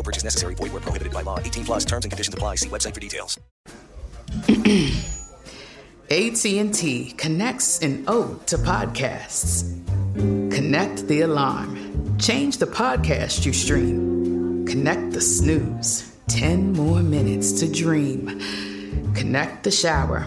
No purchase necessary. Void where prohibited by law. 18 plus terms and conditions apply. See website for details. AT&T connects an ode to podcasts. Connect the alarm. Change the podcast you stream. Connect the snooze. 10 more minutes to dream. Connect the shower.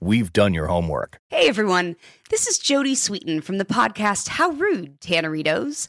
We've done your homework. Hey everyone, this is Jodie Sweetin from the podcast How Rude, Tanneritos.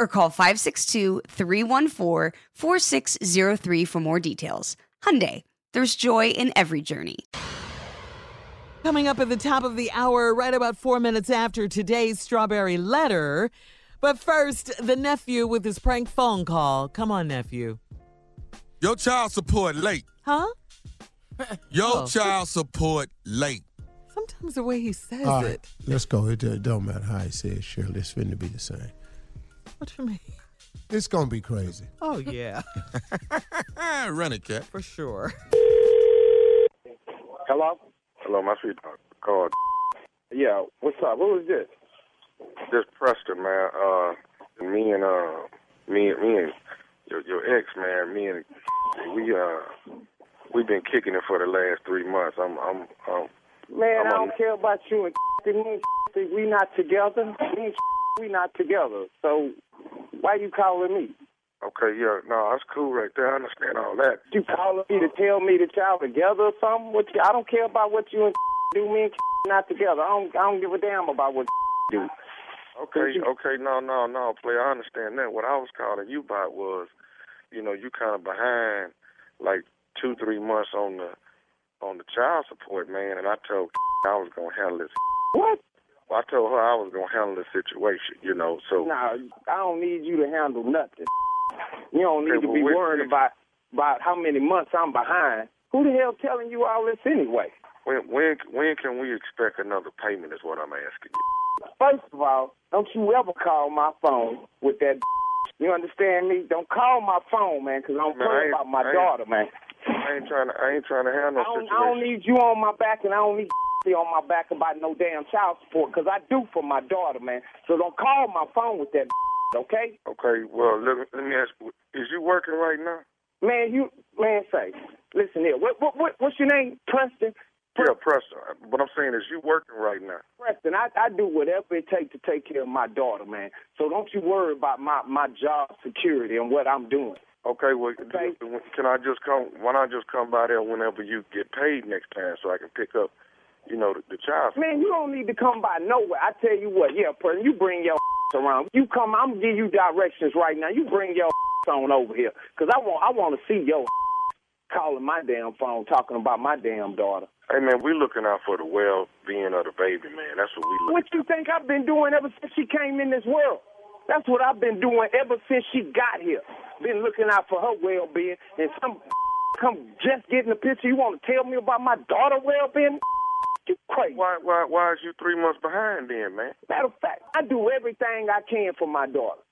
or call 562-314-4603 for more details. Hyundai, there's joy in every journey. Coming up at the top of the hour, right about four minutes after today's strawberry letter. But first, the nephew with his prank phone call. Come on, nephew. Your child support late. Huh? Your Oh. child support late. Sometimes the way he says All right, it. let's go. It, it don't matter how he says, it, Shirley. It's finna be the same. What you mean? It's gonna be crazy. Oh, yeah, Run it, cat. for sure. Hello? Hello, my sweetheart. Called Yeah, what's up? What was this? this Preston man. Uh, me and uh, me me and your your ex man. Me and we uh, we've been kicking it for the last three months. I'm I'm um. Man, I'm I don't care about you and me and we not together. Me and we not together. So why you calling me? Okay, yeah, no, that's cool right there. I understand all that. You calling me to tell me that y'all together or something? What you, I don't care about what you and do. Me and not together. I don't I don't give a damn about what you do. Okay, okay, no, no, no, player. I understand that. What I was calling you about was, you know, you kind of behind, like two, three months on the on the child support, man. And I told I was gonna handle this. What? Well, I told her I was gonna handle the situation, you know. So Nah, I don't need you to handle nothing. You don't need Okay, to be worried about about how many months I'm behind. Who the hell telling you all this anyway? when when when can we expect another payment? Is what I'm asking you. First of all, don't you ever call my phone with that. You understand me? Don't call my phone, man, 'cause I don't Man, I play ain't- about my daughter, man. I ain't trying to. I ain't trying to handle I don't, I don't need you on my back, and I don't need you on my back about no damn child support, 'cause I do for my daughter, man. So don't call my phone with that, okay? Okay, well, let, let me ask. you, Is you working right now? Man, you man, say, listen here. What what what what's your name? Preston. Yeah, Preston. What I'm saying is you working right now. Preston, I, I do whatever it takes to take care of my daughter, man. So don't you worry about my my job security and what I'm doing. Okay, well, okay. can I just come? Why not just come by there whenever you get paid next time, so I can pick up, you know, the, the child? Man, you don't need to come by nowhere. I tell you what, yeah, Preston, you bring your around. You come, I'm gonna give you directions right now. You bring your on over here, cause I want I want to see your calling my damn phone, talking about my damn daughter. Hey man, we looking out for the well-being of the baby, man. That's what we. Look what you think I've been doing ever since she came in this world? That's what I've been doing ever since she got here. Been looking out for her well-being, and some come just getting a picture. You want to tell me about my daughter well-being? You crazy? Why, why, why is you three months behind then, man? Matter of fact, I do everything I can for my daughter.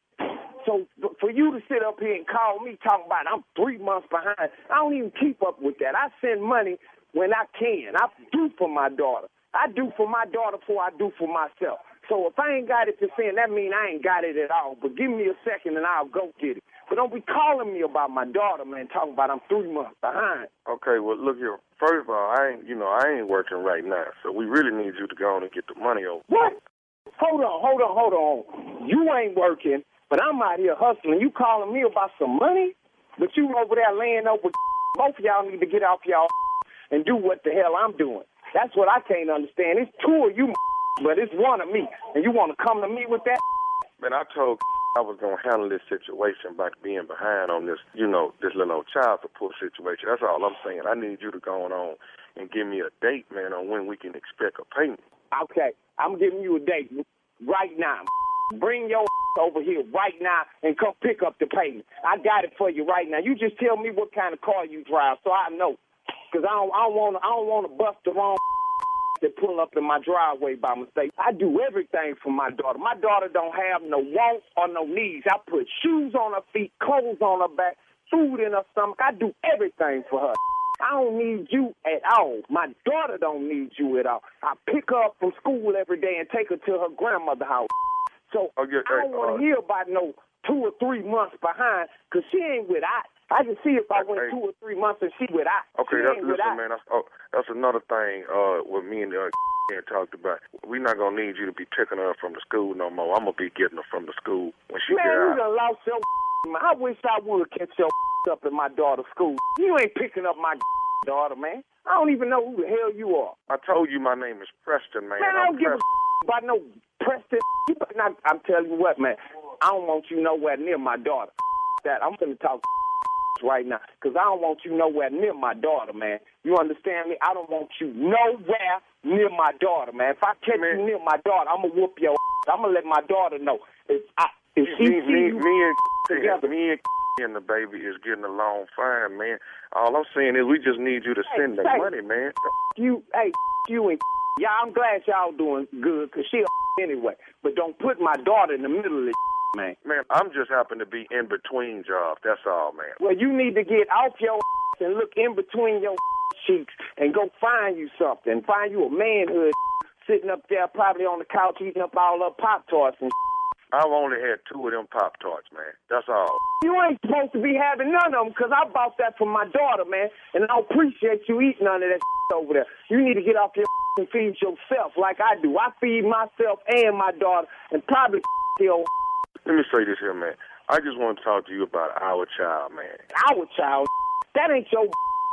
So for you to sit up here and call me talking about I'm three months behind, I don't even keep up with that. I send money when I can. I do for my daughter. I do for my daughter before I do for myself. So if I ain't got it to send, that mean I ain't got it at all. But give me a second and I'll go get it. But don't be calling me about my daughter, man, talking about I'm three months behind. Okay, well look here. First of all, I ain't you know, I ain't working right now. So we really need you to go on and get the money over. What? Hold on, hold on, hold on. You ain't working, but I'm out here hustling. You calling me about some money? But you over there laying over both of y'all need to get off y'all and do what the hell I'm doing. That's what I can't understand. It's two of you, but it's one of me. And you want to come to me with that? Man, I told I was to handle this situation by being behind on this, you know, this little old child support situation. That's all I'm saying. I need you to go on and give me a date, man, on when we can expect a payment. Okay. I'm giving you a date right now. Bring your over here right now and come pick up the payment. I got it for you right now. You just tell me what kind of car you drive so I know. Cause I don't, I don't want, I don't want to bust the wrong that pull up in my driveway by mistake. I do everything for my daughter. My daughter don't have no wants or no needs. I put shoes on her feet, clothes on her back, food in her stomach. I do everything for her. I don't need you at all. My daughter don't need you at all. I pick her up from school every day and take her to her grandmother's house. So oh, yeah, I don't want to uh, hear about no two or three months behind because she ain't with I. I can see if I went two or three months and she with I. Okay, that's, listen, man. That's, oh, that's another thing. Uh, what me and the uh, talked about. We're not gonna need you to be picking her up from the school no more. I'm gonna be getting her from the school when she man, get out. Man, you done lost your. I wish I would catch your up in my daughter's school. You ain't picking up my daughter, man. I don't even know who the hell you are. I told you my name is Preston, man. Man, I don't I'm give Preston. a about no Preston. Not, I'm telling you what, man. I don't want you nowhere near my daughter. That I'm gonna talk right now because I don't want you nowhere near my daughter, man. You understand me? I don't want you nowhere near my daughter, man. If I catch man. you near my daughter, I'm gonna whoop your ass. I'm gonna let my daughter know. If I if she me, see me, you me and together, me and and the baby is getting along fine, man. All I'm saying is we just need you to hey, send the hey, money, man. You, hey, you and yeah, I'm glad y'all doing good because she anyway. But don't put my daughter in the middle of this man. Man, I'm just happen to be in between jobs. That's all, man. Well, you need to get off your and look in between your cheeks and go find you something. Find you a manhood sitting up there probably on the couch eating up all the Pop Tarts and I've only had two of them Pop Tarts, man. That's all. You ain't supposed to be having none of them because I bought that for my daughter, man, and I appreciate you eating none of that over there. You need to get off your and feed yourself like I do. I feed myself and my daughter and probably your let me say this here, man. I just want to talk to you about our child, man. Our child? That ain't your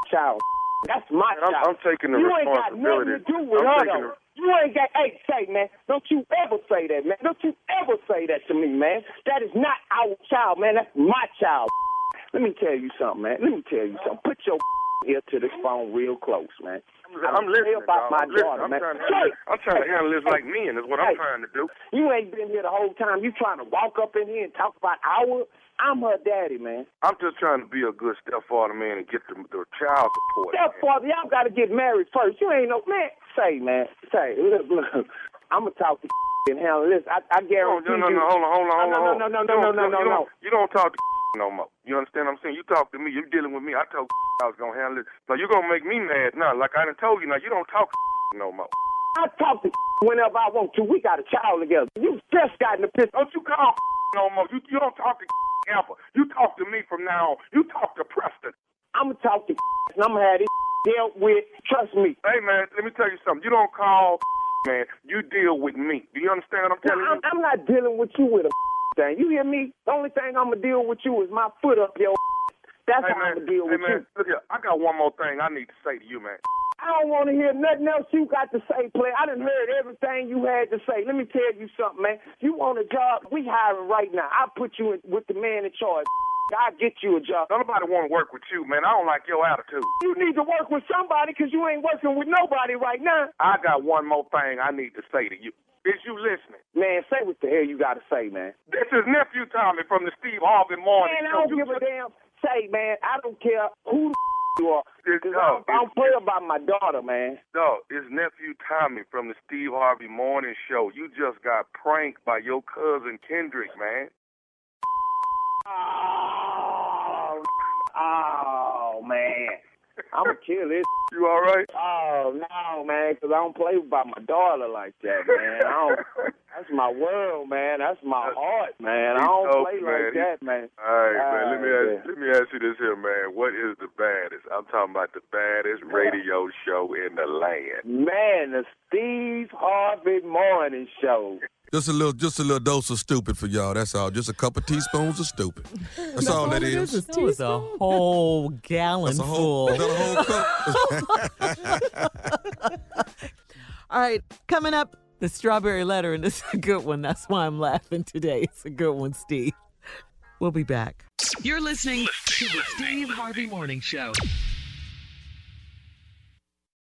child. That's my man, child. I'm, I'm taking the you responsibility. You ain't got nothing to do with I'm her, though. You ain't got, hey, say, man, don't you ever say that, man. Don't you ever say that to me, man. That is not our child, man. That's my child. Let me tell you something, man. Let me tell you something. Put your ear to this phone real close, man. I'm, I'm listening about dog. my I'm daughter, I'm man. Trying to, I'm trying to handle this like men. Is what hey, I'm trying to do. You ain't been here the whole time. You trying to walk up in here and talk about our. I'm her daddy, man. I'm just trying to be a good stepfather, man, and get the, the child support. Stepfather, y'all got to get married first. You ain't no man. Say, man. Say, look, look. I'm gonna talk to and handle this. I, I guarantee no, no, no, you. no, hold on, hold on, hold on. No, no, no, no, no, no, no, no. You don't talk to no more. You understand what I'm saying? You talk to me, you're dealing with me. I told I was gonna handle it. Now you're gonna make me mad now. Like I done told you now, you don't talk no more. I talk to whenever I want to. We got a child together. You just got in the piss. Don't you call no more. You you don't talk to ever. You talk to me from now on. You talk to Preston. I'm gonna talk to and I'm gonna have this dealt with. Trust me. Hey man, let me tell you something. You don't call, man. You deal with me. Do you understand what I'm telling I'm, you? I'm not dealing with you with a thing. You hear me? The only thing I'm gonna deal with you is my foot up your. That's hey how man, I'm gonna deal hey with man, you. look here. I got one more thing I need to say to you, man. I don't want to hear nothing else you got to say, play. I done heard everything you had to say. Let me tell you something, man. You want a job? We hiring right now. I put you in, with the man in charge. I get you a job. Nobody want to work with you, man. I don't like your attitude. You need to work with somebody because you ain't working with nobody right now. I got one more thing I need to say to you. Is you listening? Man, say what the hell you got to say, man. This is nephew Tommy from the Steve Harvey Morning Man, I Show. don't give a damn. Say, man, I don't care who the you are. It's, no, I, don't- play about my daughter, man. No, it's nephew Tommy from the Steve Harvey Morning Show. You just got pranked by your cousin Kendrick, man. Oh, oh man. I'm gonna kill this. You all right? Oh no, man, 'cause I don't play about my daughter like that, man. I don't. That's my world, man. That's my heart, man. I don't play like man. He- that, man. All right, man. Let me Ah, ask, let me ask you this here, man. What is the baddest? I'm talking about the baddest radio show in the land. Man, the Steve Harvey Morning Show. Just a little, just a little dose of stupid for y'all. That's all. Just a couple teaspoons of stupid. That's all that is. That was a whole gallon That's a whole. full. Is that a whole cup? All right, coming up, the strawberry letter, and this is a good one. That's why I'm laughing today. It's a good one, Steve. We'll be back. You're listening to the Steve Harvey Morning Show.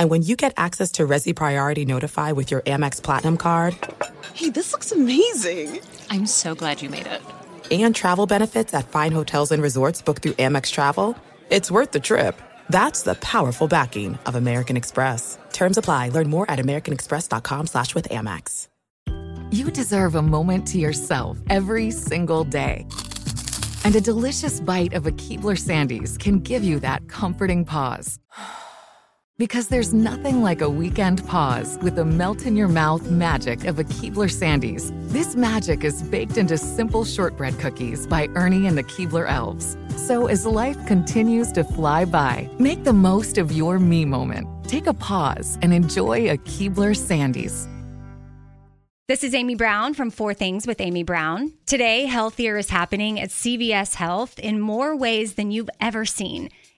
Coming! And when you get access to Resy Priority Notify with your Amex Platinum card Hey, this looks amazing! I'm so glad you made it. and travel benefits at fine hotels and resorts booked through Amex Travel, it's worth the trip. That's the powerful backing of American Express. Terms apply. Learn more at americanexpress.com slash with Amex. You deserve a moment to yourself every single day. And a delicious bite of a Keebler Sandies can give you that comforting pause. Because there's nothing like a weekend pause with the melt in your mouth magic of a Keebler Sandies. This magic is baked into simple shortbread cookies by Ernie and the Keebler Elves. So as life continues to fly by, make the most of your me moment. Take a pause and enjoy a Keebler Sandies. This is Amy Brown from Four Things with Amy Brown. Today, Healthier is happening at CVS Health in more ways than you've ever seen.